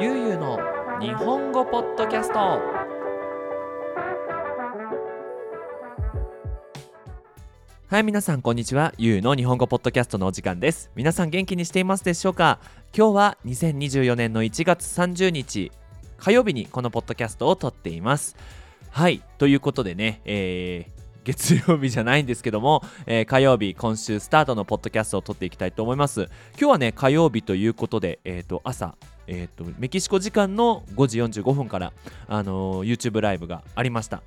ゆうゆうの日本語ポッドキャスト。はい皆さんこんにちは。ゆうの日本語ポッドキャストのお時間です。皆さん元気にしていますでしょうか？今日は2024年の1月30日火曜日にこのポッドキャストを撮っています。はいということでね、えー月曜日じゃないんですけども、えー、火曜日今週スタートのポッドキャストを撮っていきたいと思います。今日はね火曜日ということで、えーと、朝えーと、メキシコ時間の5時45分から、あのー、YouTube ライブがありました。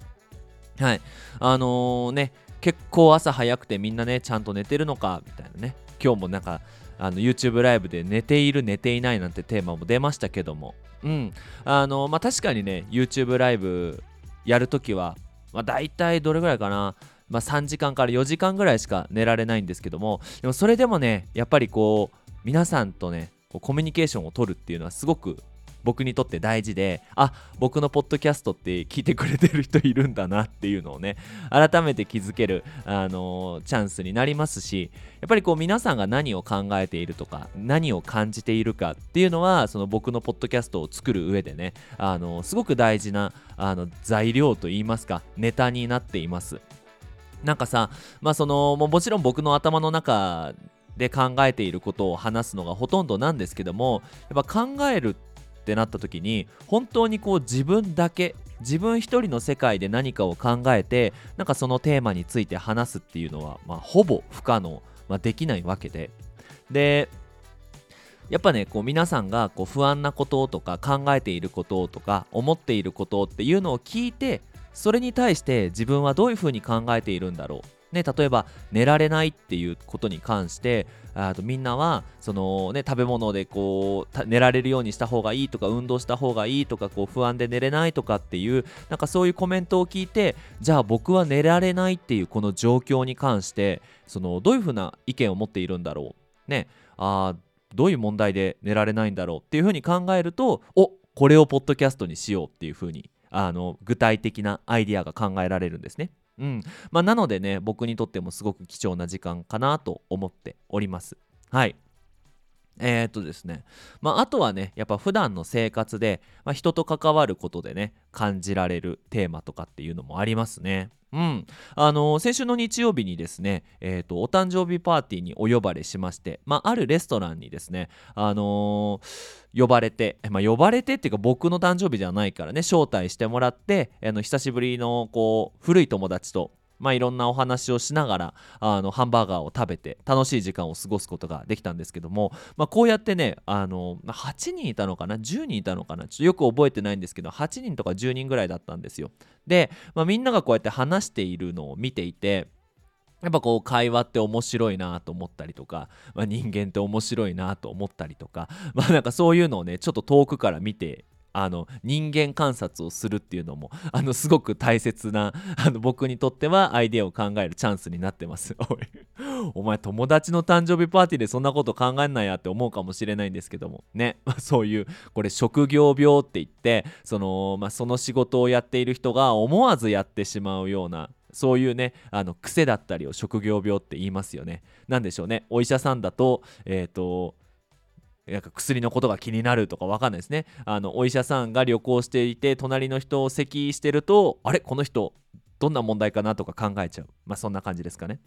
はい。あのー、ね結構朝早くてみんなねちゃんと寝てるのかみたいなね。今日もなんかあの YouTube ライブで寝ている寝ていないなんてテーマも出ましたけども。うん。あのまあ確かにね YouTube ライブやるときはまあ、大体どれぐらいかな、まあ、3時間から4時間ぐらいしか寝られないんですけども。でもそれでもねやっぱりこう皆さんとねコミュニケーションを取るっていうのはすごく僕にとって大事であ僕のポッドキャストって聞いてくれてる人いるんだなっていうのをね改めて気づける、あのー、チャンスになりますしやっぱりこう皆さんが何を考えているとか何を感じているかっていうのはその僕のポッドキャストを作る上でね、あのー、すごく大事なあの材料といいますかネタになっています。なんかさまあそのももちろん僕の頭の中で考えていることを話すのがほとんどなんですけどもやっぱ考えるってってなった時に本当にこう自分だけ自分一人の世界で何かを考えてなんかそのテーマについて話すっていうのは、まあ、ほぼ不可能、まあ、できないわけで。でやっぱねこう皆さんがこう不安なこととか考えていることとか思っていることっていうのを聞いてそれに対して自分はどういうふうに考えているんだろう。ね、例えば寝られないっていうことに関してあとみんなはその、ね、食べ物でこう寝られるようにした方がいいとか運動した方がいいとかこう不安で寝れないとかっていうなんかそういうコメントを聞いてじゃあ僕は寝られないっていうこの状況に関してそのどういうふうな意見を持っているんだろう？ねあどういう問題で寝られないんだろうっていうふうに考えるとおこれをポッドキャストにしようっていうふうにあの具体的なアイディアが考えられるんですね。うん。まあ、なのでね僕にとってもすごく貴重な時間かなと思っております。はい。えー、っとですね、まあ、あとはねやっぱ普段の生活で、まあ、人と関わることでね感じられるテーマとかっていうのもありますね。うん、あの、先週の日曜日にですね、えーと、お誕生日パーティーにお呼ばれしまして、まあ、あるレストランにですね、あのー、呼ばれて、まあ、呼ばれてっていうか僕の誕生日じゃないからね招待してもらってあの久しぶりのこう古い友達とまあ、いろんなお話をしながらあのハンバーガーを食べて楽しい時間を過ごすことができたんですけども、まあ、こうやってねあの8人いたのかな？10人いたのかな？ちょっとよく覚えてないんですけど8人とか10人ぐらいだったんですよ。で、まあ、みんながこうやって話しているのを見ていてやっぱこう会話って面白いなと思ったりとか、まあ、人間って面白いなと思ったりとか、まあなんかそういうのをね、ちょっと遠くから見てあの人間観察をするっていうのも あのすごく大切な あの僕にとってはアイデアを考えるチャンスになってます。おいお前友達の誕生日パーティーでそんなこと考えんなやって思うかもしれないんですけども。ね、ま、そういうこれ職業病って言ってその,、まあ、その仕事をやっている人が思わずやってしまうようなそういうねあの癖だったりを職業病って言いますよね。なんでしょうね。お医者さんだとえっ、ー、となんか薬のことが気になるとかわかんないですね。あのお医者さんが旅行していて隣の人を咳してるとあれ？この人どんな問題かなとか考えちゃう。まあそんな感じですかね。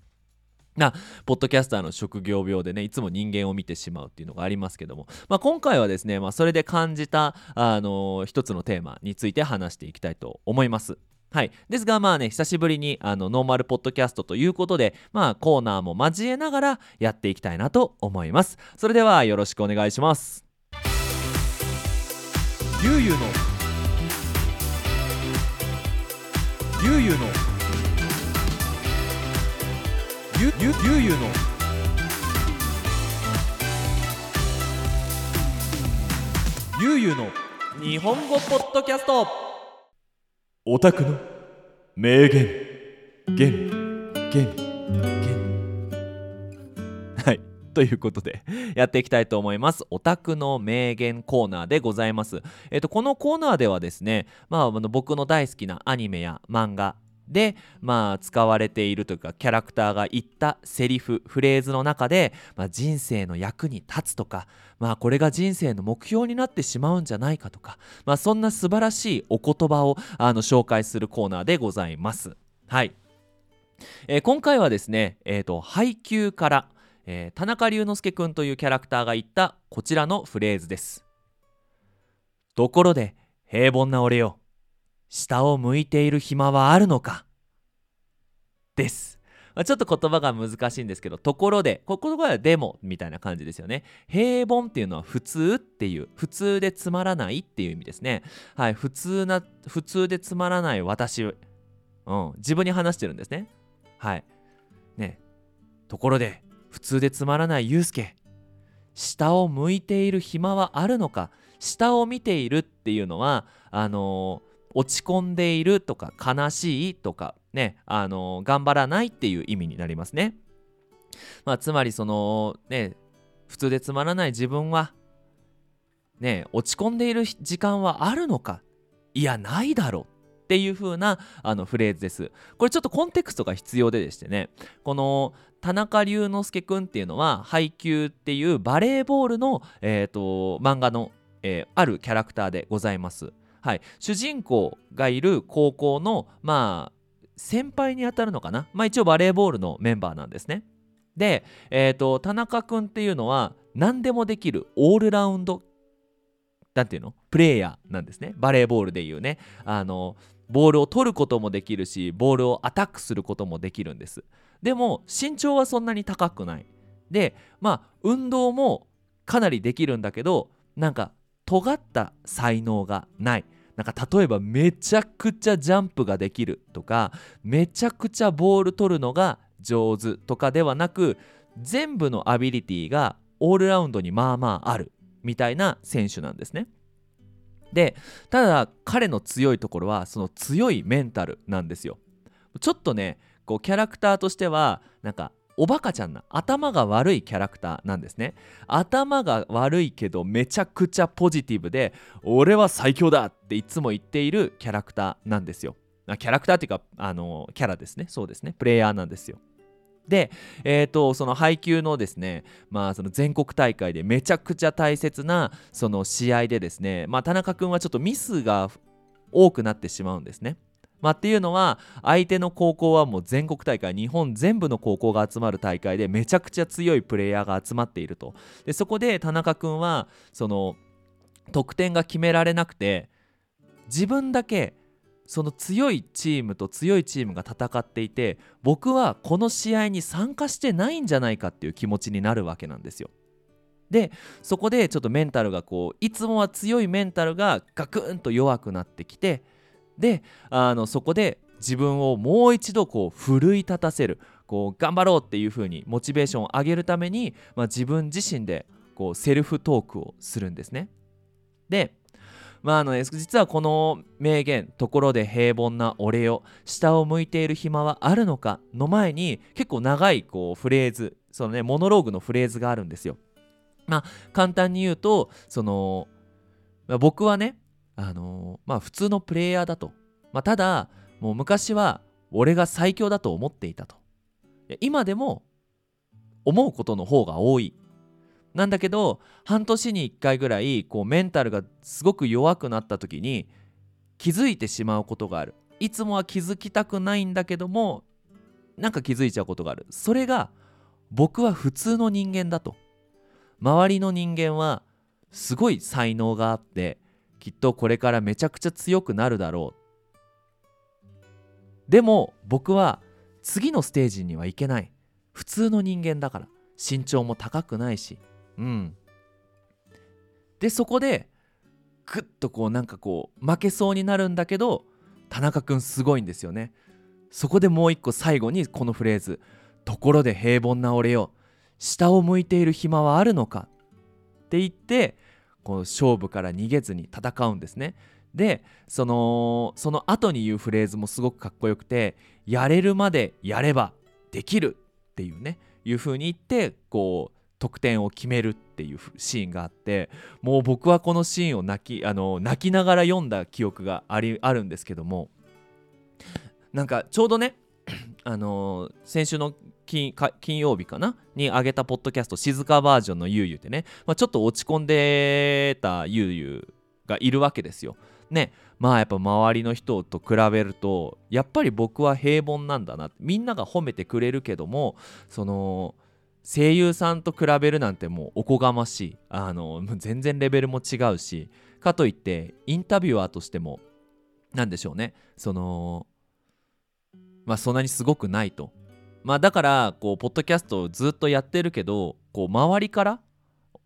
なポッドキャスターの職業病でねいつも人間を見てしまうっていうのがありますけども、まあ、今回はですね、まあ、それで感じた、あのー、一つのテーマについて話していきたいと思います。はい。ですが、まあね、久しぶりにあのノーマルポッドキャストということで、まあコーナーも交えながらやっていきたいなと思います。それではよろしくお願いします。ゆうゆうのゆうゆうのゆゆゆうゆうのゆうゆうの日本語ポッドキャストオタクの名言。言言言はい。ということでやっていきたいと思います。オタクの名言コーナーでございます。えっとこのコーナーではですねまああの僕の大好きなアニメや漫画でまあ使われているというかキャラクターが言ったセリフフレーズの中で、まあ、人生の役に立つとか、まあ、これが人生の目標になってしまうんじゃないかとか、まあ、そんな素晴らしいお言葉をあの紹介するコーナーでございます。はい、えー、今回はですね、えーと、配給から、えー、田中龍之介くんというキャラクターが言ったこちらのフレーズです。ところで平凡な俺よ下を向いている暇はあるのか？です。まあ、ちょっと言葉が難しいんですけど、ところで、ここはでもみたいな感じですよね。平凡っていうのは普通っていう、普通でつまらないっていう意味ですね。はい、普通な、普通でつまらない私、うん、自分に話してるんですね。はい。ね、ところで、普通でつまらないゆうすけ、下を向いている暇はあるのか、下を見ているっていうのは、あのー落ち込んでいるとか悲しいとかねあの頑張らないっていう意味になりますね。まあ、つまりそのね普通でつまらない自分はね落ち込んでいる時間はあるのかいやないだろっていう風なあなフレーズです。これちょっとコンテクストが必要ででしてねこの田中龍之介くんっていうのは配給っていうバレーボールの、えーと、漫画の、えー、あるキャラクターでございます。はい、主人公がいる高校のまあ先輩にあたるのかな、まあ、一応バレーボールのメンバーなんですね。で、えーと、田中君っていうのは何でもできるオールラウンドなんていうの？プレイヤーなんですね。バレーボールでいうね。あのボールを取ることもできるしボールをアタックすることもできるんです。でも身長はそんなに高くない。でまあ運動もかなりできるんだけどなんか尖った才能がない。なんか例えばめちゃくちゃジャンプができるとかめちゃくちゃボール取るのが上手とかではなく全部のアビリティがオールラウンドにまあまああるみたいな選手なんですね。でただ彼の強いところはその強いメンタルなんですよ。ちょっとねこうキャラクターとしてはなんかおバカちゃんな。頭が悪いキャラクターなんですね。頭が悪いけどめちゃくちゃポジティブで俺は最強だっていつも言っているキャラクターなんですよ。キャラクターっていうかあのキャラですね。そうですね。プレイヤーなんですよ。で、えーと、その配球のですね、まあ、その全国大会でめちゃくちゃ大切なその試合でですね、まあ、田中君はちょっとミスが多くなってしまうんですね。まあ、っていうのは相手の高校はもう全国大会日本全部の高校が集まる大会でめちゃくちゃ強いプレイヤーが集まっているとでそこで田中君はその得点が決められなくて自分だけその強いチームと強いチームが戦っていて僕はこの試合に参加してないんじゃないかっていう気持ちになるわけなんですよ。でそこでちょっとメンタルがこういつもは強いメンタルがガクンと弱くなってきてであのそこで自分をもう一度こう奮い立たせるこう頑張ろうっていう風にモチベーションを上げるために、まあ、自分自身でこうセルフトークをするんですね。でまああの実はこの名言「ところで平凡な俺よ下を向いている暇はあるのか」の前に結構長いこうフレーズそのねモノローグのフレーズがあるんですよ。まあ簡単に言うとその、まあ、僕はねあの、まあ普通のプレイヤーだと。まあ、ただ、もう昔は俺が最強だと思っていたと。今でも思うことの方が多い。なんだけど、半年に1回ぐらい、こうメンタルがすごく弱くなった時に気づいてしまうことがある。いつもは気づきたくないんだけども、なんか気づいちゃうことがある。それが僕は普通の人間だと。周りの人間はすごい才能があってきっとこれからめちゃくちゃ強くなるだろう。でも僕は次のステージにはいけない。普通の人間だから。身長も高くないし。うん。でそこでグッとこうなんかこう負けそうになるんだけど田中君すごいんですよね。そこでもう一個最後にこのフレーズ「ところで平凡な俺よ。下を向いている暇はあるのか?」って言ってこう勝負から逃げずに戦うんですね。でそのその後に言うフレーズもすごくかっこよくて「やれるまでやればできる」っていうねいう風に言ってこう得点を決めるっていうシーンがあってもう僕はこのシーンを泣きあの泣きながら読んだ記憶がありあるんですけどもなんかちょうどね あの先週の金曜日かな？に上げたポッドキャスト静かバージョンのゆうゆうってね、まあ、ちょっと落ち込んでたゆうゆうがいるわけですよ。ね。まあやっぱ周りの人と比べるとやっぱり僕は平凡なんだなみんなが褒めてくれるけどもその声優さんと比べるなんてもうおこがましい。あの全然レベルも違うし。かといってインタビュアーとしても何でしょうね。そのまあそんなにすごくないと。まあだからこうポッドキャストをずっとやってるけどこう周りから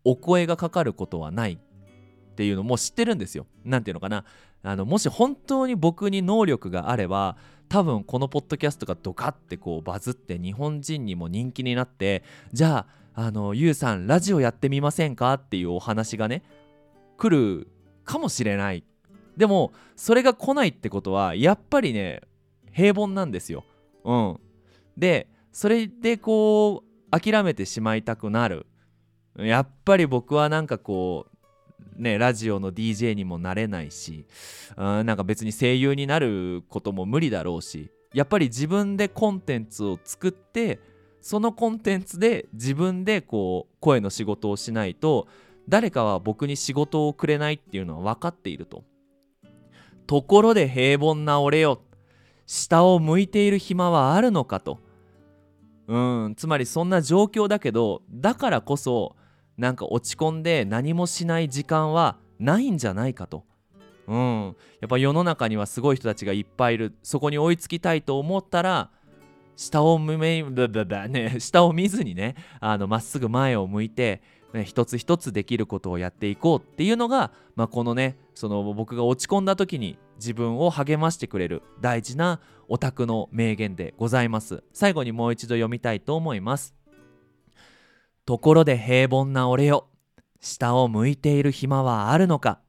お声がかかることはないっていうのも知ってるんですよ。なんていうのかなあのもし本当に僕に能力があれば多分このポッドキャストがドカってこうバズって日本人にも人気になってじゃああのゆうさんラジオやってみませんかっていうお話がね来るかもしれないでもそれが来ないってことはやっぱりね平凡なんですよ。うん、でそれでこう諦めてしまいたくなるやっぱり僕はなんかこうね、ラジオの DJ にもなれないしあなんか別に声優になることも無理だろうしやっぱり自分でコンテンツを作ってそのコンテンツで自分でこう声の仕事をしないと誰かは僕に仕事をくれないっていうのは分かっていると。ところで平凡な俺よ下を向いている暇はあるのかと。うん。つまりそんな状況だけどだからこそなんか落ち込んで何もしない時間はないんじゃないかと。うん、やっぱ世の中にはすごい人たちがいっぱいいる。そこに追いつきたいと思ったら下を向めね、下を見ずにねまっすぐ前を向いて、ね、一つ一つできることをやっていこうっていうのが、まあ、このねその僕が落ち込んだ時に自分を励ましてくれる大事なオタクの名言でございます。最後にもう一度読みたいと思います。ところで平凡な俺よ。下を向いている暇はあるのか。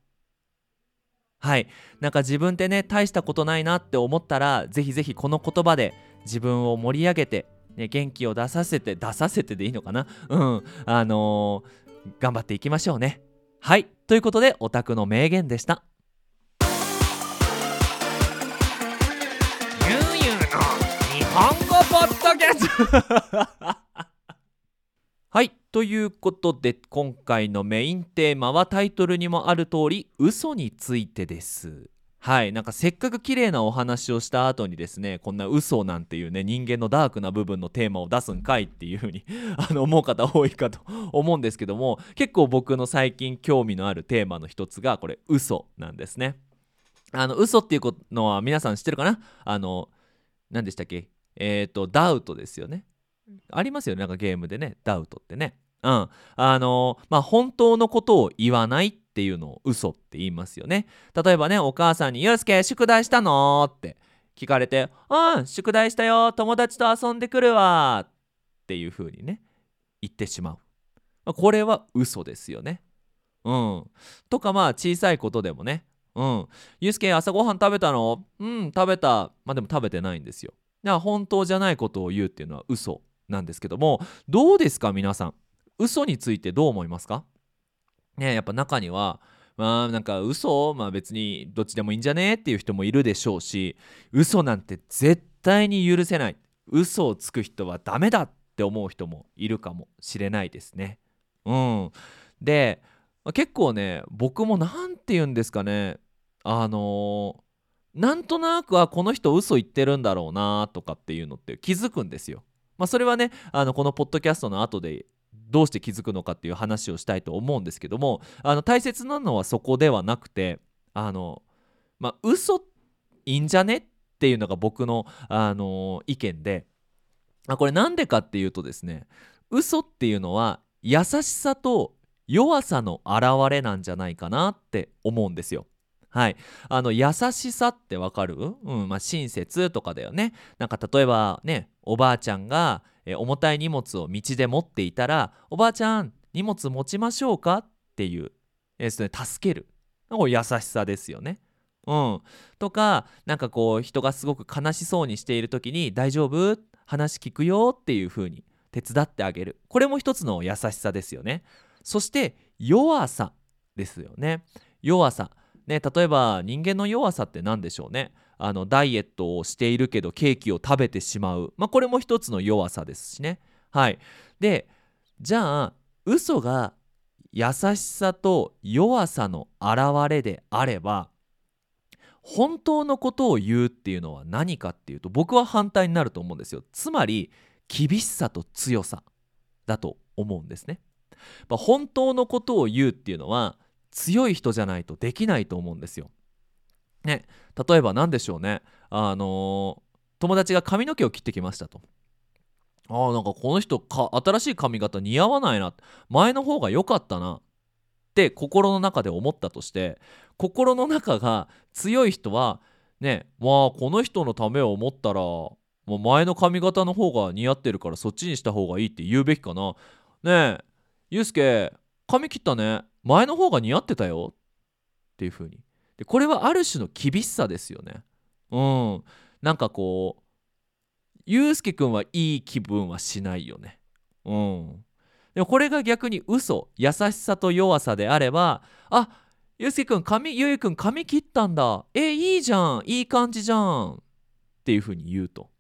はい。なんか自分ってね大したことないなって思ったらぜひぜひこの言葉で自分を盛り上げて、ね、元気を出させて出させてでいいのかな？うん。あのー、頑張っていきましょうね。はい。ということでオタクの名言でした。日本語ポッドキャスト。はいということで今回のメインテーマはタイトルにもある通り嘘についてです。はいなんかせっかく綺麗なお話をした後にですねこんな嘘なんていうね人間のダークな部分のテーマを出すんかいっていう風に あの思う方多いかと思うんですけども結構僕の最近興味のあるテーマの一つがこれ嘘なんですね。あの嘘っていうのは皆さん知ってるかな？あの何でしたっけ？えっ、ー、とダウトですよね。ありますよね。なんかゲームでね。ダウトってね。うん。あのまあ本当のことを言わないっていうのを嘘って言いますよね。例えばねお母さんに「ゆうすけ宿題したの?」って。聞かれて「うん宿題したよ。友達と遊んでくるわ」っていう風にね言ってしまう、まあ、これは嘘ですよね。うん。とかまあ小さいことでもね。うんゆうすけ朝ごはん食べたのうん食べたまあでも食べてないんですよだから本当じゃないことを言うっていうのは嘘なんですけどもどうですか皆さん？嘘についてどう思いますか？ねやっぱ中にはまあなんか嘘？まあ別にどっちでもいいんじゃね？っていう人もいるでしょうし嘘なんて絶対に許せない。嘘をつく人はダメだって思う人もいるかもしれないですね。うん。で結構ね僕も何て言うんですかね。あのー、なんとなくはこの人嘘言ってるんだろうなとかっていうのって気づくんですよまあ、それはねあのこのポッドキャストの後でどうして気づくのかっていう話をしたいと思うんですけどもあの大切なのはそこではなくてあのまあ嘘いいんじゃねっていうのが僕の、あの意見であこれなんでかっていうとですね嘘っていうのは優しさと弱さの表れなんじゃないかなって思うんですよ。はい。あの、優しさってわかる？うん、まあ、親切とかだよね。なんか例えばね、おばあちゃんが、え重たい荷物を道で持っていたら、おばあちゃん、荷物持ちましょうかっていう、えー、それ助ける。優しさですよね。うん。とか、なんかこう、人がすごく悲しそうにしている時に、大丈夫？話聞くよっていう風に手伝ってあげる。これも一つの優しさですよね。そして、弱さですよね。弱さ。ね、例えば人間の弱さって何でしょうね。あのダイエットをしているけどケーキを食べてしまう、まあ、これも一つの弱さですしね。はい、でじゃあ嘘が優しさと弱さの表れであれば本当のことを言うっていうのは何かっていうと僕は反対になると思うんですよ。つまり厳しさと強さだと思うんですね、まあ、本当のことを言うっていうのは強い人じゃないとできないと思うんですよ。ね例えば何でしょうね。あのー友達が髪の毛を切ってきましたと。ああなんかこの人か新しい髪型似合わないな。前の方が良かったな。って心の中で思ったとして心の中が強い人はねまあこの人のためを思ったらもう前の髪型の方が似合ってるからそっちにした方がいいって言うべきかな。ねえゆうすけ髪切ったね。前の方が似合ってたよ。っていう風に。でこれはある種の厳しさですよね。うん。なんかこうゆうすけくんはいい気分はしないよね。うん。でもこれが逆に嘘優しさと弱さであればあゆうすけくん髪ゆうゆくん髪切ったんだ。えいいじゃん。いい感じじゃん。っていう風に言うと。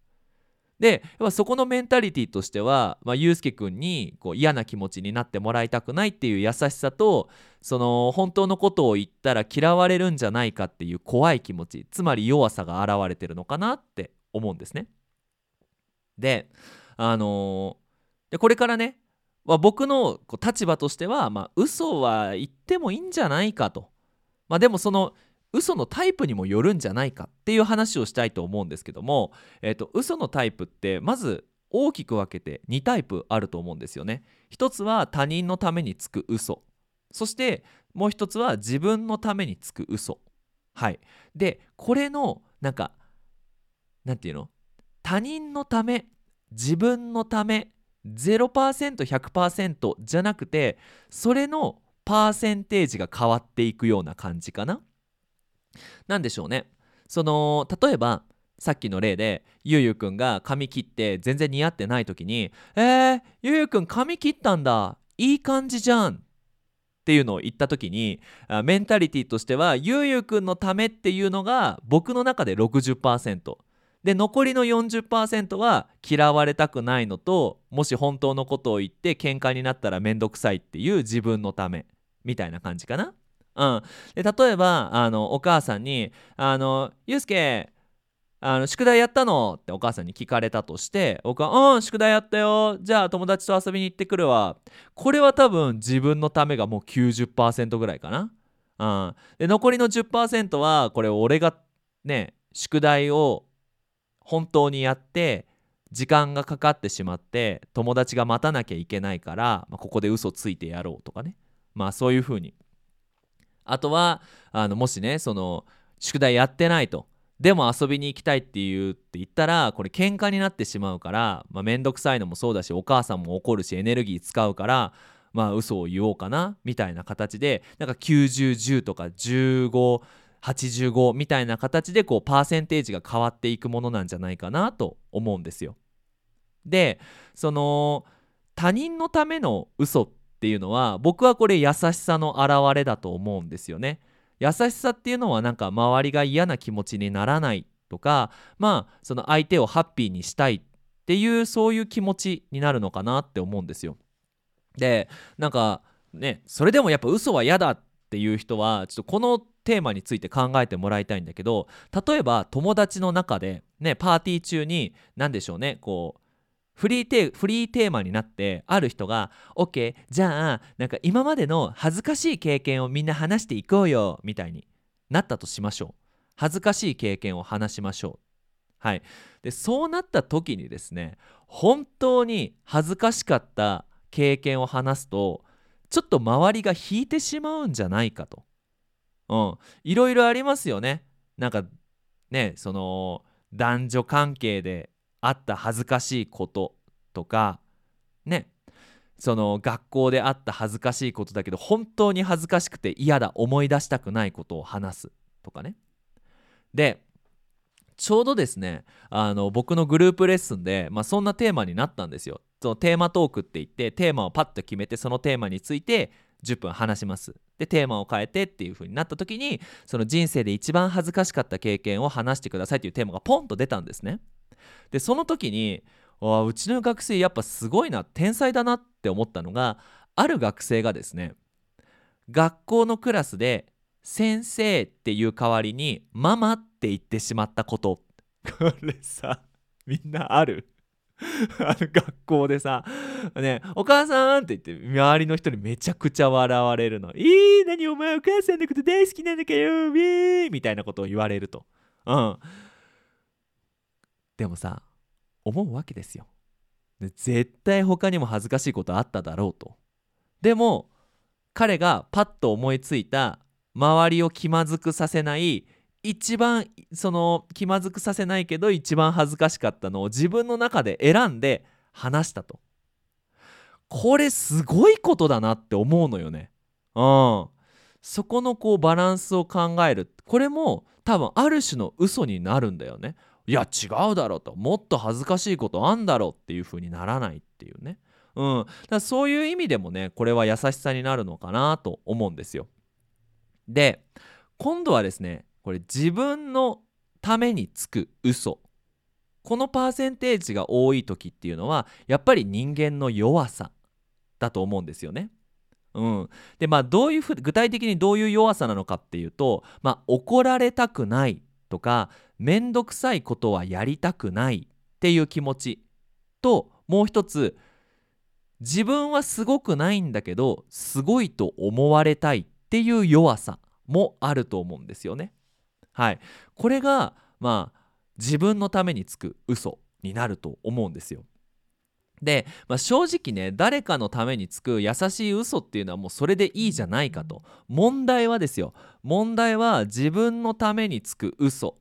でやっぱそこのメンタリティとしては、まあ、ゆうすけくんにこう嫌な気持ちになってもらいたくないっていう優しさとその本当のことを言ったら嫌われるんじゃないかっていう怖い気持ちつまり弱さが現れてるのかなって思うんですね。であのーでこれからね、まあ、僕のこう立場としては、まあ、嘘は言ってもいいんじゃないかと。まあ、でもその嘘のタイプにもよるんじゃないかっていう話をしたいと思うんですけども、えー、と嘘のタイプってまず大きく分けて2タイプあると思うんですよね。一つは他人のためにつく嘘そしてもう一つは自分のためにつく嘘はいでこれのなんかなんていうの？他人のため自分のため 0%100% じゃなくてそれのパーセンテージが変わっていくような感じかな。なんでしょうね。その例えばさっきの例でゆうゆうくんが髪切って全然似合ってない時に「えー、ゆうゆうくん髪切ったんだいい感じじゃん」っていうのを言った時にメンタリティとしてはゆうゆうくんのためっていうのが僕の中で60%。で残りの40%は嫌われたくないのともし本当のことを言って喧嘩になったら面倒くさいっていう自分のためみたいな感じかな。うん、で例えばあのお母さんに「あのゆうすけあの宿題やったの?」ってお母さんに聞かれたとして僕は「うん宿題やったよ。じゃあ友達と遊びに行ってくるわ」これは多分自分のためがもう90%ぐらいかな。うん、で残りの10%はこれ俺がね宿題を本当にやって時間がかかってしまって友達が待たなきゃいけないから、まあ、ここで嘘ついてやろうとかね。まあそういう風にあとはあのもしねその宿題やってないとでも遊びに行きたいって言うって言ったらこれ喧嘩になってしまうからまあ面倒くさいのもそうだしお母さんも怒るしエネルギー使うからまあ嘘を言おうかなみたいな形でなんか9010とか1585みたいな形でこうパーセンテージが変わっていくものなんじゃないかなと思うんですよ。でその他人のための嘘っていうのは僕はこれ優しさの表れだと思うんですよね。優しさっていうのはなんか周りが嫌な気持ちにならないとかまあその相手をハッピーにしたいっていうそういう気持ちになるのかなって思うんですよ。でなんかねそれでもやっぱ嘘は嫌だっていう人はちょっとこのテーマについて考えてもらいたいんだけど例えば友達の中でねパーティー中に何でしょうねこうフリーテフリーテーマになってある人が「OK じゃあなんか今までの恥ずかしい経験をみんな話していこうよ」みたいになったとしましょう。恥ずかしい経験を話しましょう。はい。でそうなった時にですね本当に恥ずかしかった経験を話すとちょっと周りが引いてしまうんじゃないかと。うん。いろいろありますよね。なんかねその男女関係であった恥ずかしいこととかね。その学校であった恥ずかしいことだけど本当に恥ずかしくて嫌だ思い出したくないことを話すとかね。でちょうどですねあの僕のグループレッスンで、まあ、そんなテーマになったんですよ。そのテーマトークって言ってテーマをパッと決めてそのテーマについて10分話します。でテーマを変えてっていう風になった時にその人生で一番恥ずかしかった経験を話してくださいっていうテーマがポンと出たんですね。でその時にわうちの学生やっぱすごいな天才だなって思ったのがある学生がですね学校のクラスで「先生」っていう代わりに「ママ」って言ってしまったこと。これさみんなある？あの学校でさ「ねお母さん」って言って周りの人にめちゃくちゃ笑われるの「いい何お前お母さんのこと大好きなんだかよウィー」みたいなことを言われると。うん。でもさ思うわけですよ。で絶対他にも恥ずかしいことあっただろうと。でも彼がパッと思いついた周りを気まずくさせない一番その気まずくさせないけど一番恥ずかしかったのを自分の中で選んで話したと。これすごいことだなって思うのよね。うん。そこのこうバランスを考える。これも多分ある種の嘘になるんだよね。いや違うだろうと。もっと恥ずかしいことあんだろうっていう風にならないっていうね。うん。だそういう意味でもねこれは優しさになるのかなと思うんですよ。で今度はですねこれ自分のためにつく嘘。このパーセンテージが多い時っていうのはやっぱり人間の弱さだと思うんですよね。うん、でまあどういうふ具体的にどういう弱さなのかっていうと、まあ、怒られたくないとか面倒くさいことはやりたくないっていう気持ちともう一つ自分はすごくないんだけどすごいと思われたいっていう弱さもあると思うんですよね。はい、これがまあ自分のためにつく嘘になると思うんですよ。で、まあ、正直ね誰かのためにつく優しい嘘っていうのはもうそれでいいじゃないかと問題はですよ問題は自分のためにつく嘘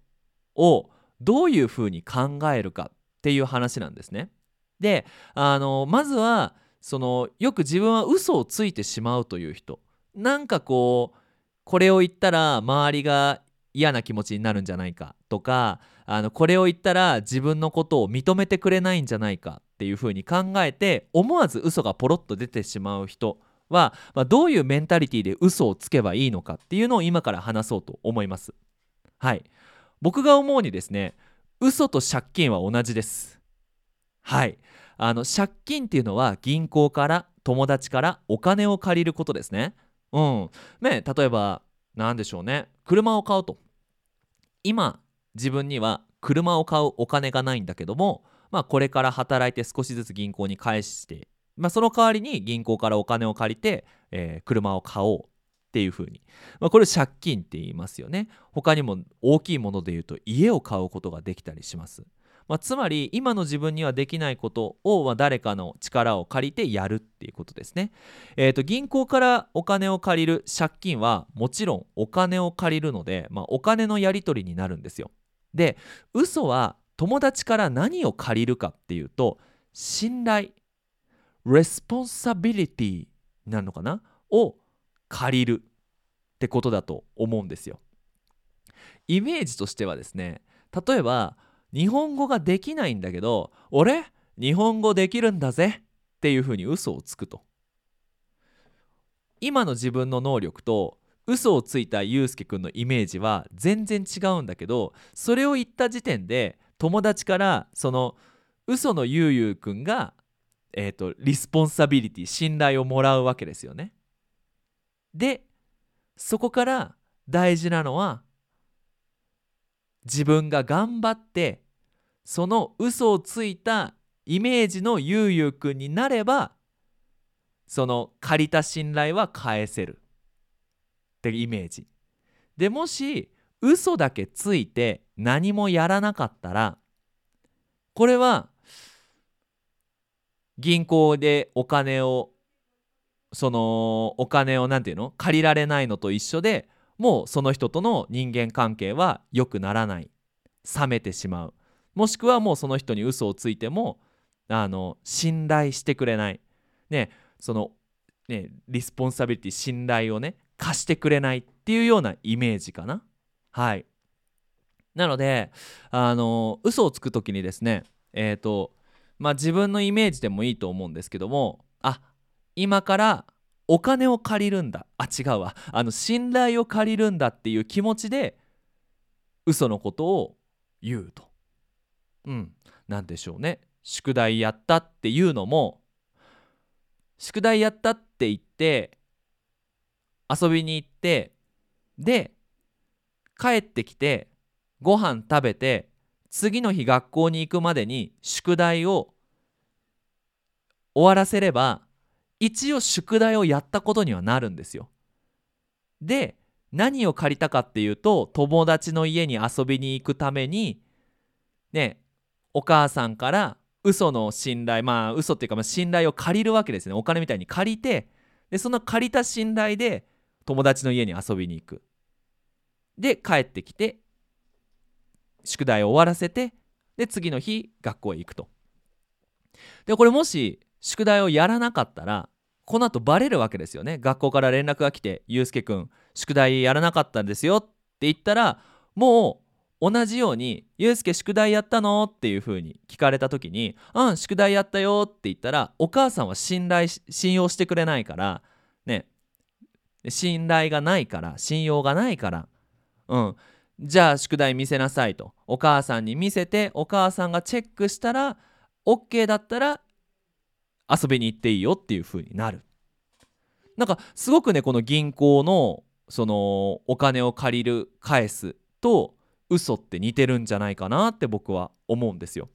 をどういうふうに考えるかっていう話なんですね。であのまずはそのよく自分は嘘をついてしまうという人なんかこうこれを言ったら周りが嫌な気持ちになるんじゃないかとかあのこれを言ったら自分のことを認めてくれないんじゃないかっていうふうに考えて思わず嘘がポロッと出てしまう人は、まあ、どういうメンタリティーで嘘をつけばいいのかっていうのを今から話そうと思います。はい僕が思うにですね嘘と借金は同じです。はいあの借金っていうのは銀行から友達からお金を借りることですね。うん。ね例えば何でしょうね車を買うと今自分には車を買うお金がないんだけどもまあこれから働いて少しずつ銀行に返してまあその代わりに銀行からお金を借りて、えー、車を買おうっていうふうに、まあ、これ借金って言いますよね他にも大きいもので言うと家を買うことができたりしますまあ、つまり今の自分にはできないことを、ま、誰かの力を借りてやるっていうことですね。えーと、銀行からお金を借りる借金はもちろんお金を借りるので、まあ、お金のやり取りになるんですよ。で嘘は友達から何を借りるかっていうと信頼responsibility なのかな？を借りるってことだと思うんですよ。イメージとしてはですね例えば日本語ができないんだけど俺日本語できるんだぜっていうふうに嘘をつくと今の自分の能力と嘘をついたゆうすけくんのイメージは全然違うんだけどそれを言った時点で友達からその嘘のゆうゆうくんがえっ、ー、とリスポンサビリティ信頼をもらうわけですよねでそこから大事なのは自分が頑張ってその嘘をついたイメージのゆうゆうくんになればその借りた信頼は返せる。ってイメージ。でもし嘘だけついて何もやらなかったらこれは銀行でお金をそのお金を何て言うの？借りられないのと一緒でもうその人との人間関係は良くならない。冷めてしまう。もしくはもうその人に嘘をついてもあの信頼してくれない。ねそのねリスポンサビリティ信頼をね貸してくれないっていうようなイメージかな。はい。なのであの嘘をつく時にですねえっ、ー、とまあ自分のイメージでもいいと思うんですけどもあ今からお金を借りるんだ。あ違うわ。あの信頼を借りるんだっていう気持ちで嘘のことを言うと。うん。何でしょうね。宿題やったっていうのも宿題やったって言って遊びに行ってで帰ってきてご飯食べて次の日学校に行くまでに宿題を終わらせれば一応宿題をやったことにはなるんですよ。で何を借りたかっていうと友達の家に遊びに行くためにねお母さんから嘘の信頼まあ嘘っていうかまあ信頼を借りるわけですね。お金みたいに借りてでその借りた信頼で友達の家に遊びに行く。で帰ってきて宿題を終わらせてで次の日学校へ行くと。でこれもし宿題をやらなかったらこの後バレるわけですよね学校から連絡が来て「ゆうすけくん宿題やらなかったんですよ」って言ったらもう同じように「ゆうすけ宿題やったの?」っていう風に聞かれた時に「うん宿題やったよ」って言ったらお母さんは信頼信用してくれないからね信頼がないから信用がないからうんじゃあ宿題見せなさいとお母さんに見せてお母さんがチェックしたら OK だったら遊びに行っていいよっていう風になる。なんかすごくねこの銀行のそのお金を借りる返すと嘘って似てるんじゃないかなって僕は思うんですよ。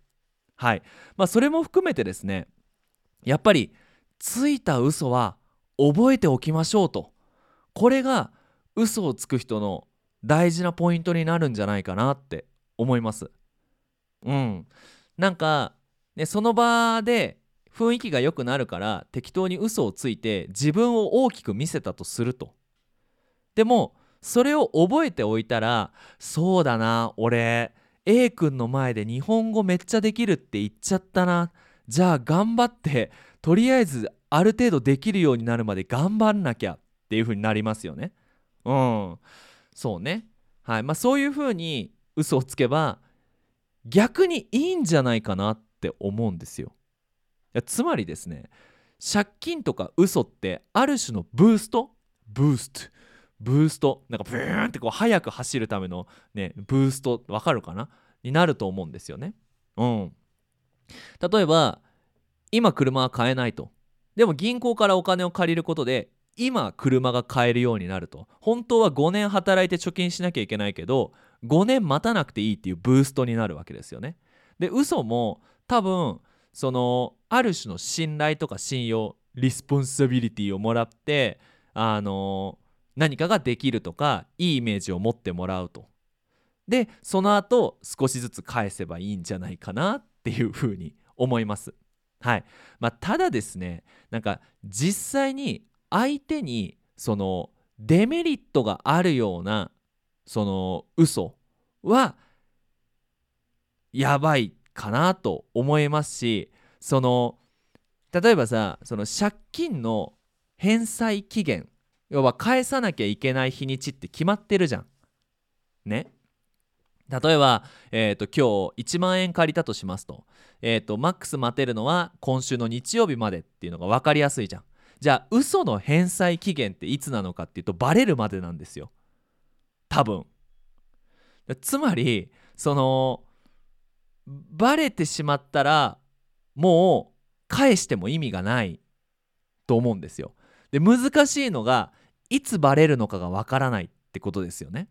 はい。まあそれも含めてですねやっぱりついた嘘は覚えておきましょうと。これが嘘をつく人の大事なポイントになるんじゃないかなって思います。うん。なんかねその場で雰囲気が良くなるから適当に嘘をついて自分を大きく見せたとすると。でもそれを覚えておいたらそうだな俺 A 君の前で日本語めっちゃできるって言っちゃったな。じゃあ頑張ってとりあえずある程度できるようになるまで頑張んなきゃっていう風になりますよね。うん。そうね。はい。まあそういう風に嘘をつけば逆にいいんじゃないかなって思うんですよ。やつまりですね借金とか嘘ってある種のブースト？ブースト。ブースト。なんかブーンってこう速く走るためのねブースト？わかるかな？になると思うんですよね。うん。例えば今車は買えないと。でも銀行からお金を借りることで今車が買えるようになると。本当は5年働いて貯金しなきゃいけないけど5年待たなくていいっていうブーストになるわけですよね。で嘘も多分そのある種の信頼とか信用リスポンサビリティをもらってあの何かができるとかいいイメージを持ってもらうと。でその後少しずつ返せばいいんじゃないかなっていうふうに思います。はい。まあただですねなんか実際に相手にそのデメリットがあるようなその嘘はやばいかなと思いますしその例えばさその借金の返済期限要は返さなきゃいけない日にちって決まってるじゃん。ね。例えば、えーと、今日1万円借りたとしますと,、えーと、マックス待てるのは今週の日曜日までっていうのが分かりやすいじゃん。じゃあ嘘の返済期限っていつなのかっていうとバレるまでなんですよ。多分。つまりそのバレてしまったらもう返しても意味がないと思うんですよ。で難しいのがいつバレるのかがわからないってことですよね。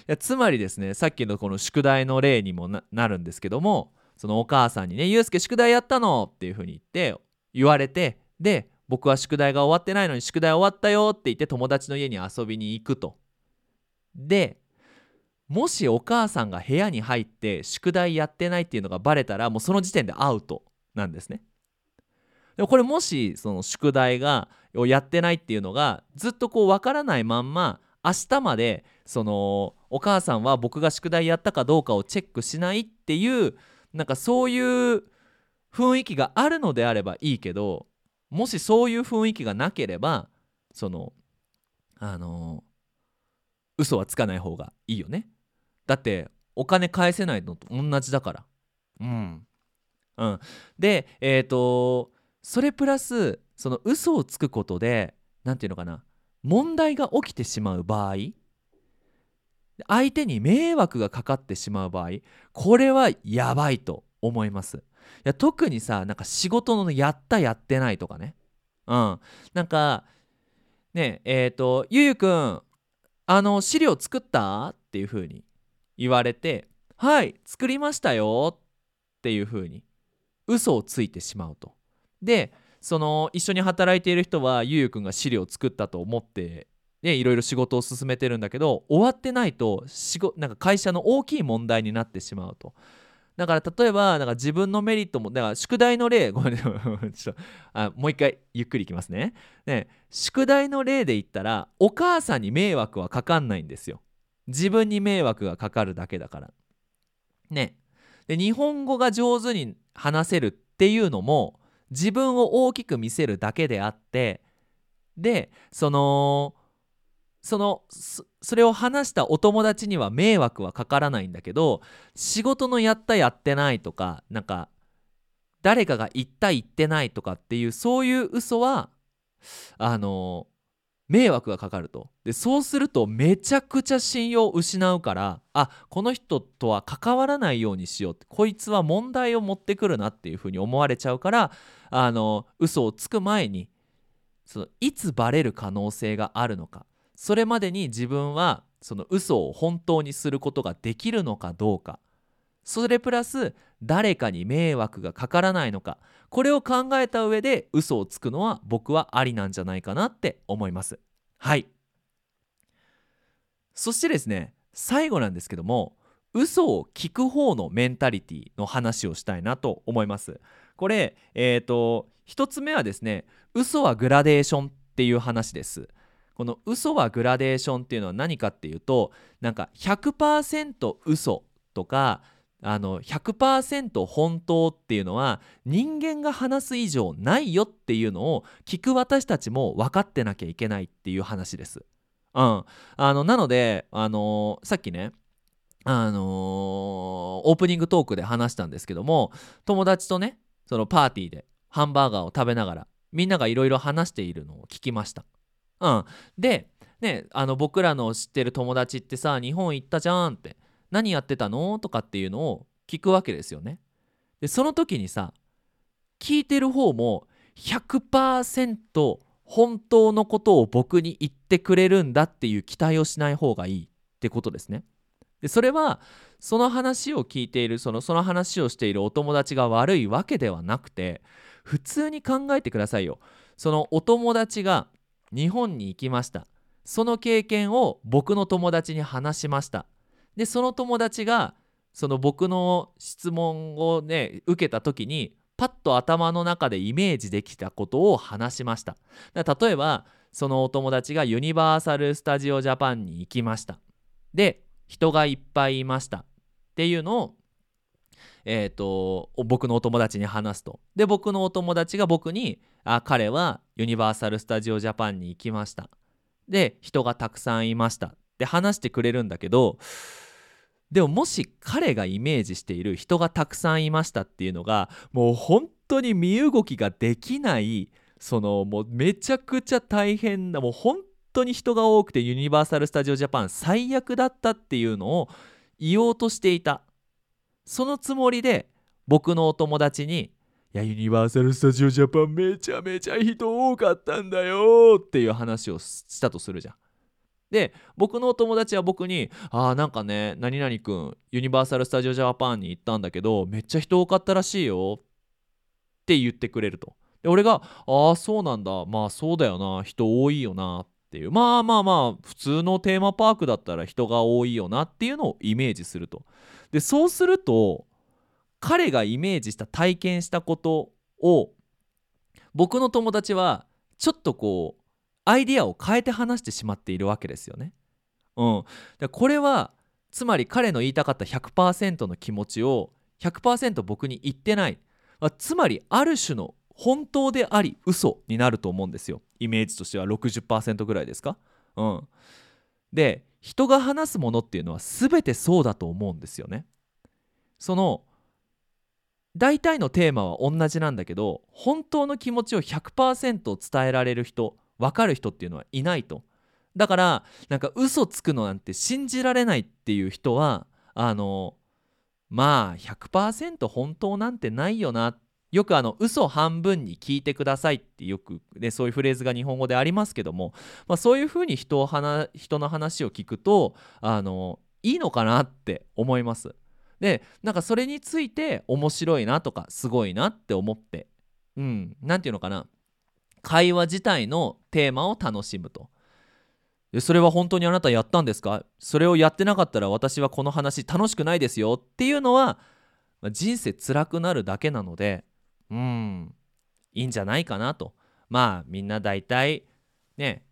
いやつまりですねさっきのこの宿題の例にもなるんですけどもそのお母さんにね「ゆうすけ宿題やったの?」っていうふうに言って言われてで僕は宿題が終わってないのに宿題終わったよって言って友達の家に遊びに行くと。でもしお母さんが部屋に入って宿題やってないっていうのがバレたらもうその時点でアウトなんですね。でもこれもしその宿題がをやってないっていうのがずっとこう分からないまんま明日までそのお母さんは僕が宿題やったかどうかをチェックしないっていうなんかそういう雰囲気があるのであればいいけどもしそういう雰囲気がなければそのあの嘘はつかない方がいいよね。だってお金返せないのと同じだから。うん。うん。でえっ、ー、とそれプラスその嘘をつくことで何て言うのかな問題が起きてしまう場合相手に迷惑がかかってしまう場合これはやばいと思います。いや特にさなんか仕事のやったやってないとかね。うん。なんかねえっ、ー、とゆゆくんあの資料作った？っていう風に言われてはい作りましたよっていう風に嘘をついてしまうと。でその一緒に働いている人はゆうゆくんが資料を作ったと思ってね、いろいろ仕事を進めてるんだけど終わってないとなんか会社の大きい問題になってしまうと。だから例えばなんか自分のメリットもだから宿題の例ごめんちょあもう一回ゆっくりいきますね。ね宿題の例で言ったらお母さんに迷惑はかかんないんですよ。自分に迷惑がかかるだけだから。ね。で日本語が上手に話せるっていうのも自分を大きく見せるだけであってでそのそのそれを話したお友達には迷惑はかからないんだけど仕事のやったやってないとかなんか誰かが言った言ってないとかっていうそういう嘘はあの迷惑がかかると。でそうするとめちゃくちゃ信用を失うからあこの人とは関わらないようにしようってこいつは問題を持ってくるなっていうふうに思われちゃうからあの嘘をつく前にそのいつバレる可能性があるのかそれまでに自分はその嘘を本当にすることができるのかどうかそれプラス誰かに迷惑がかからないのか。これを考えた上で嘘をつくのは僕はありなんじゃないかなって思います。はい。そしてですね最後なんですけども嘘を聞く方のメンタリティの話をしたいなと思います。これえっ、ー、と1つ目はですね嘘はグラデーションっていう話です。この嘘はグラデーションっていうのは何かっていうとなんか100%嘘とかあの100%本当っていうのは人間が話す以上ないよっていうのを聞く私たちも分かってなきゃいけないっていう話です。うん、あのなので、あの、さっきねあのー、オープニングトークで話したんですけども友達とねそのパーティーでハンバーガーを食べながらみんながいろいろ話しているのを聞きました。うん、で、ね、あの僕らの知ってる友達ってさ日本行ったじゃんって何やってたの？とかっていうのを聞くわけですよね。でその時にさ聞いてる方も100%本当のことを僕に言ってくれるんだっていう期待をしない方がいいってことですね。でそれはその話を聞いているそのその話をしているお友達が悪いわけではなくて普通に考えてくださいよ。そのお友達が日本に行きましたその経験を僕の友達に話しましたでその友達がその僕の質問をね受けた時にパッと頭の中でイメージできたことを話しました。例えばそのお友達がユニバーサル・スタジオ・ジャパンに行きました。で人がいっぱいいました。っていうのをえーと、僕のお友達に話すと。で僕のお友達が僕にあ彼はユニバーサル・スタジオ・ジャパンに行きました。で人がたくさんいました。って話してくれるんだけどでももし彼がイメージしている人がたくさんいましたっていうのがもう本当に身動きができないそのもうめちゃくちゃ大変なもう本当に人が多くてユニバーサル・スタジオ・ジャパン最悪だったっていうのを言おうとしていたそのつもりで僕のお友達に「いやユニバーサル・スタジオ・ジャパンめちゃめちゃ人多かったんだよ」っていう話をしたとするじゃん。で僕のお友達は僕に「ああなんかね何々くんユニバーサル・スタジオ・ジャパンに行ったんだけどめっちゃ人多かったらしいよ」って言ってくれると。で俺が「ああそうなんだまあそうだよな人多いよな」っていうまあまあまあ普通のテーマパークだったら人が多いよなっていうのをイメージすると。でそうすると彼がイメージした体験したことを僕の友達はちょっとこうアイディアを変えて話してしまっているわけですよね。うん、でこれはつまり彼の言いたかった100%の気持ちを100%僕に言ってない、まあ、つまりある種の本当であり嘘になると思うんですよ。イメージとしては60%ぐらいですか？うん。で人が話すものっていうのは全てそうだと思うんですよね。その大体のテーマは同じなんだけど本当の気持ちを100%伝えられる人分かる人っていうのはいないと。だからなんか嘘つくのなんて信じられないっていう人はあのまあ100%本当なんてないよな。よくあの嘘半分に聞いてくださいってよく、ね、そういうフレーズが日本語でありますけども、まあ、そういうふうに人を人の話を聞くとあのいいのかなって思います。でなんかそれについて面白いなとかすごいなって思って。うん。何て言うのかな。会話自体のテーマを楽しむと。それは本当にあなたやったんですか？それをやってなかったら私はこの話楽しくないですよっていうのは人生辛くなるだけなのでうんいいんじゃないかなと。まあみんな大体ね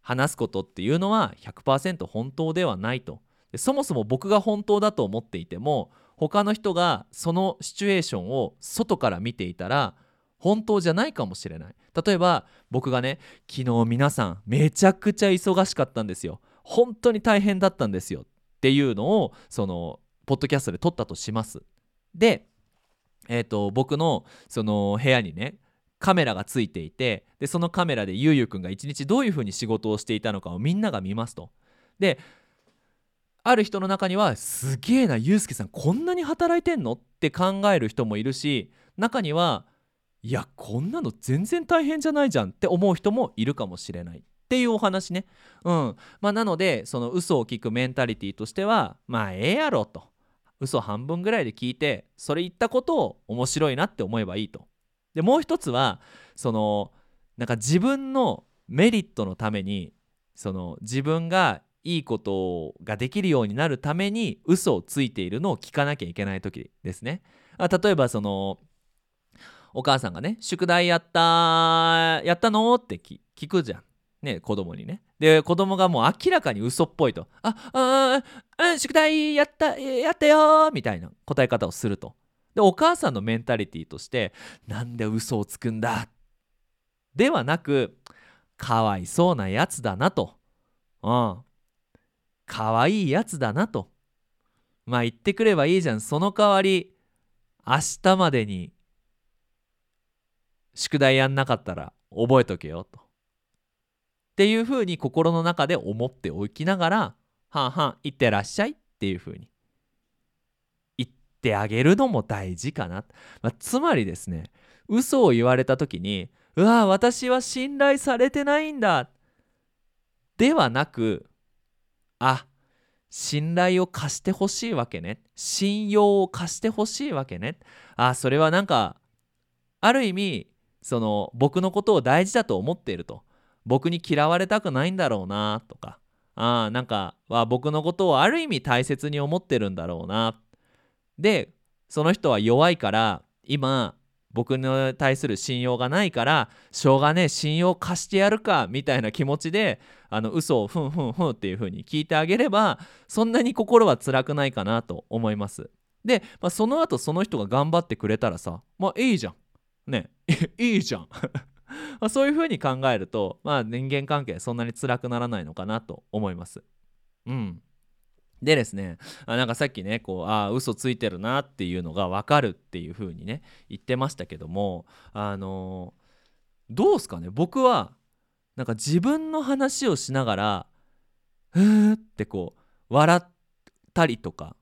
話すことっていうのは100%本当ではないと。そもそも僕が本当だと思っていても他の人がそのシチュエーションを外から見ていたら本当じゃないかもしれない。例えば僕がね昨日皆さんめちゃくちゃ忙しかったんですよ。本当に大変だったんですよ。っていうのをそのポッドキャストで撮ったとします。でえーと、僕のその部屋にねカメラがついていてでそのカメラでゆうゆうくんが一日どういうふうに仕事をしていたのかをみんなが見ますと。である人の中にはすげえなゆうすけさんこんなに働いてんの？って考える人もいるし中にはいやこんなの全然大変じゃないじゃんって思う人もいるかもしれないっていうお話ね。うんまあ、なのでその嘘を聞くメンタリティーとしてはまあええやろと。嘘半分ぐらいで聞いてそれ言ったことを面白いなって思えばいいと。でもう一つはそのなんか自分のメリットのためにその自分がいいことができるようになるために嘘をついているのを聞かなきゃいけない時ですね。あ例えばそのお母さんがね「宿題やったやったの?」って聞くじゃん。ね子供にね。で子供がもう明らかに嘘っぽいと「あああ宿題やったやったよ」みたいな答え方をすると。でお母さんのメンタリティーとして「なんで嘘をつくんだ」ではなく「かわいそうなやつだな」と「うんかわいいやつだな」とまあ言ってくればいいじゃんその代わり明日までに宿題やんなかったら覚えとけよと。っていうふうに心の中で思っておきながら「はんはんいってらっしゃい」っていうふうに。言ってあげるのも大事かな、まあ、つまりですね嘘を言われた時に「うわ私は信頼されてないんだ」ではなく「あ信頼を貸してほしいわけね。信用を貸してほしいわけね。あそれはなんかある意味その僕のことを大事だと思っていると。僕に嫌われたくないんだろうなとか。あなんかは僕のことをある意味大切に思ってるんだろうな。でその人は弱いから今僕に対する信用がないからしょうがねえ信用貸してやるかみたいな気持ちであの嘘をふんふんふんっていう風に聞いてあげればそんなに心は辛くないかなと思います。で、まあ、その後その人が頑張ってくれたらさまあいいじゃん。ね いいじゃん まあ、そういうふうに考えると、まあ、人間関係そんなに辛くならないのかなと思います。うん。でですね、あなんかさっきね、こう、ああ、嘘ついてるなっていうのが分かるっていうふうにね、言ってましたけども、あのー、どうすかね、僕は、なんか自分の話をしながら、ふーってこう、笑ったりとか、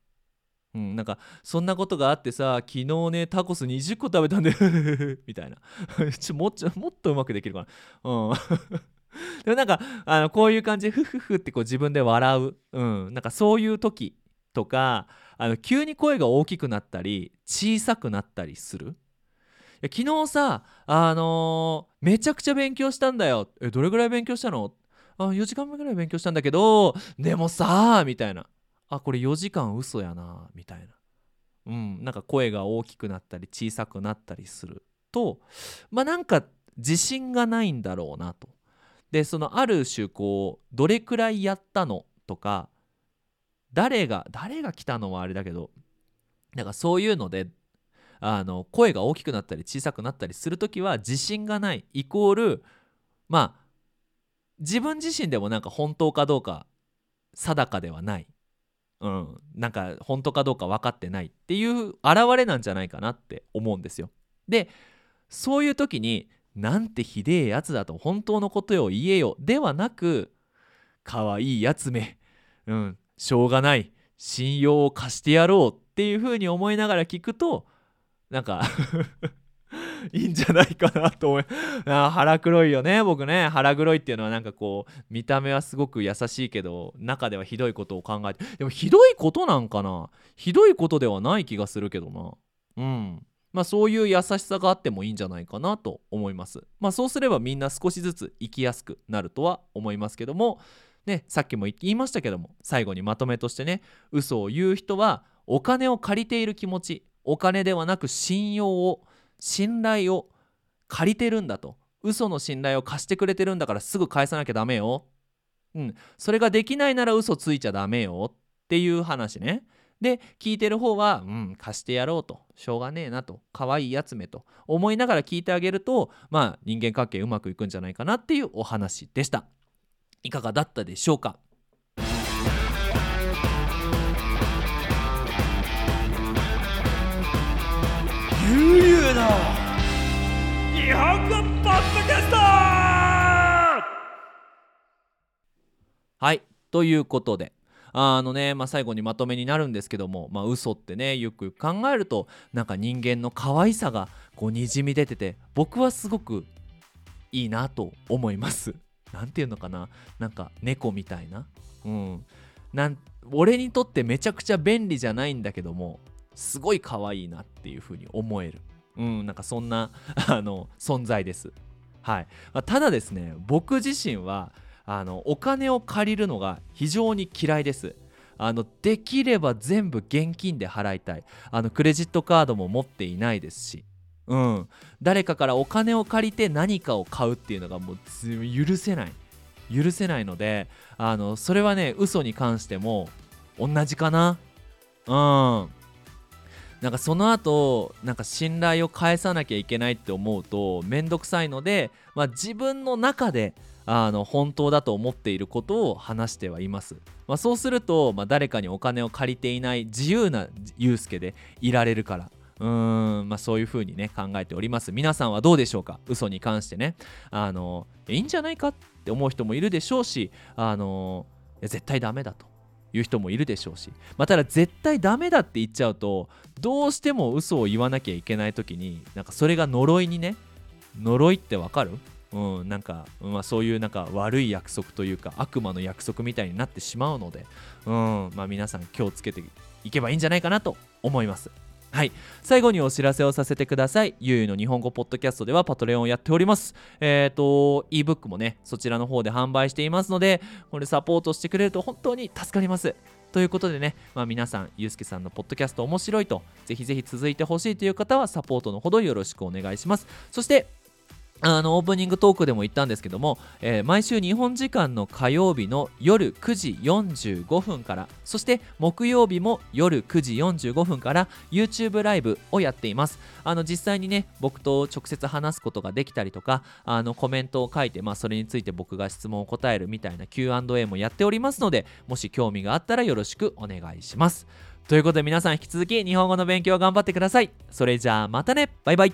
うん、なんかそんなことがあってさ昨日ねタコス20個食べたんで みたいな。ちょもっちもっとうまくできるかな。うん。でもなんかあのこういう感じでフフフってこう自分で笑う、うん、なんかそういう時とかあの急に声が大きくなったり小さくなったりする。昨日さあのー、めちゃくちゃ勉強したんだよ。えどれぐらい勉強したの？あ4時間目ぐらい勉強したんだけどでもさみたいな。あこれ4時間嘘やなみたいな。うん。なんか声が大きくなったり小さくなったりする。とまあなんか自信がないんだろうなと。でそのある種こうどれくらいやったの？とか誰が誰が来たのはあれだけどなんかそういうのであの声が大きくなったり小さくなったりする時は自信がないイコールまあ自分自身でもなんか本当かどうか定かではない。うん、なんか本当かどうか分かってないっていう現れなんじゃないかなって思うんですよ。でそういう時になんてひでえやつだと本当のことを言えよではなくかわいいやつめうんしょうがない信用を貸してやろうっていう風に思いながら聞くとなんかいいんじゃないかなと思い あ腹黒いよね僕ね。腹黒いっていうのはなんかこう見た目はすごく優しいけど中ではひどいことを考えて。でもひどいことなんかな。ひどいことではない気がするけどな。うん。まあそういう優しさがあってもいいんじゃないかなと思います。まあそうすればみんな少しずつ生きやすくなるとは思いますけども。ねさっきも言いましたけども最後にまとめとしてね嘘を言う人はお金を借りている気持ちお金ではなく信用を信頼を借りてるんだと。嘘の信頼を貸してくれてるんだからすぐ返さなきゃダメよ。うん。それができないなら嘘ついちゃダメよ。っていう話ね。で聞いてる方はうん貸してやろうと。しょうがねえなと。可愛いやつめと。思いながら聞いてあげるとまあ人間関係うまくいくんじゃないかなっていうお話でした。いかがだったでしょうか？ゆうゆうの日本語ポッドキャストはいということであのね、まあ、最後にまとめになるんですけども、まあ、嘘ってねよく考えるとなんか人間の可愛さがこうにじみ出てて僕はすごくいいなと思います。なんていうのかな？なんか猫みたいな？うん。なん俺にとってめちゃくちゃ便利じゃないんだけどもすごい可愛いなっていう風に思える。うん、なんかそんな あの存在です。はい。まあ、ただですね、僕自身はあのお金を借りるのが非常に嫌いです。あのできれば全部現金で払いたい。あのクレジットカードも持っていないですし。うん。誰かからお金を借りて何かを買うっていうのがもう許せない。許せないのであのそれはね嘘に関しても同じかな。うん。なんかその後なんか信頼を返さなきゃいけないって思うと面倒くさいので、まあ、自分の中であの本当だと思っていることを話してはいます、まあ、そうすると、まあ、誰かにお金を借りていない自由なユうスケでいられるから。うーんまあそういう風にね考えております。皆さんはどうでしょうか？嘘に関してね。あのいいんじゃないか？って思う人もいるでしょうしあの絶対ダメだと。いう人もいるでしょうし、まあ、ただ絶対ダメだって言っちゃうとどうしても嘘を言わなきゃいけない時になんかそれが呪いにね呪いってわかる？うん、なんか、まあ、そういうなんか悪い約束というか悪魔の約束みたいになってしまうので、うんまあ、皆さん気をつけていけばいいんじゃないかなと思います。はい。最後にお知らせをさせてください。ゆうゆうの日本語ポッドキャストではパトレオンをやっております。えっ、ー、と、ebook もね、そちらの方で販売していますので、これサポートしてくれると本当に助かります。ということでね、まあ、皆さん、ゆうすけさんのポッドキャスト面白いと、ぜひぜひ続いてほしいという方はサポートのほどよろしくお願いします。そして、あのオープニングトークでも言ったんですけども、えー、毎週日本時間の火曜日の夜9時45分からそして木曜日も夜9時45分から YouTube ライブをやっています。あの実際にね僕と直接話すことができたりとかあのコメントを書いて、まあ、それについて僕が質問を答えるみたいな Q&A もやっておりますのでもし興味があったらよろしくお願いします。ということで皆さん引き続き日本語の勉強頑張ってください。それじゃあまたね。バイバイ。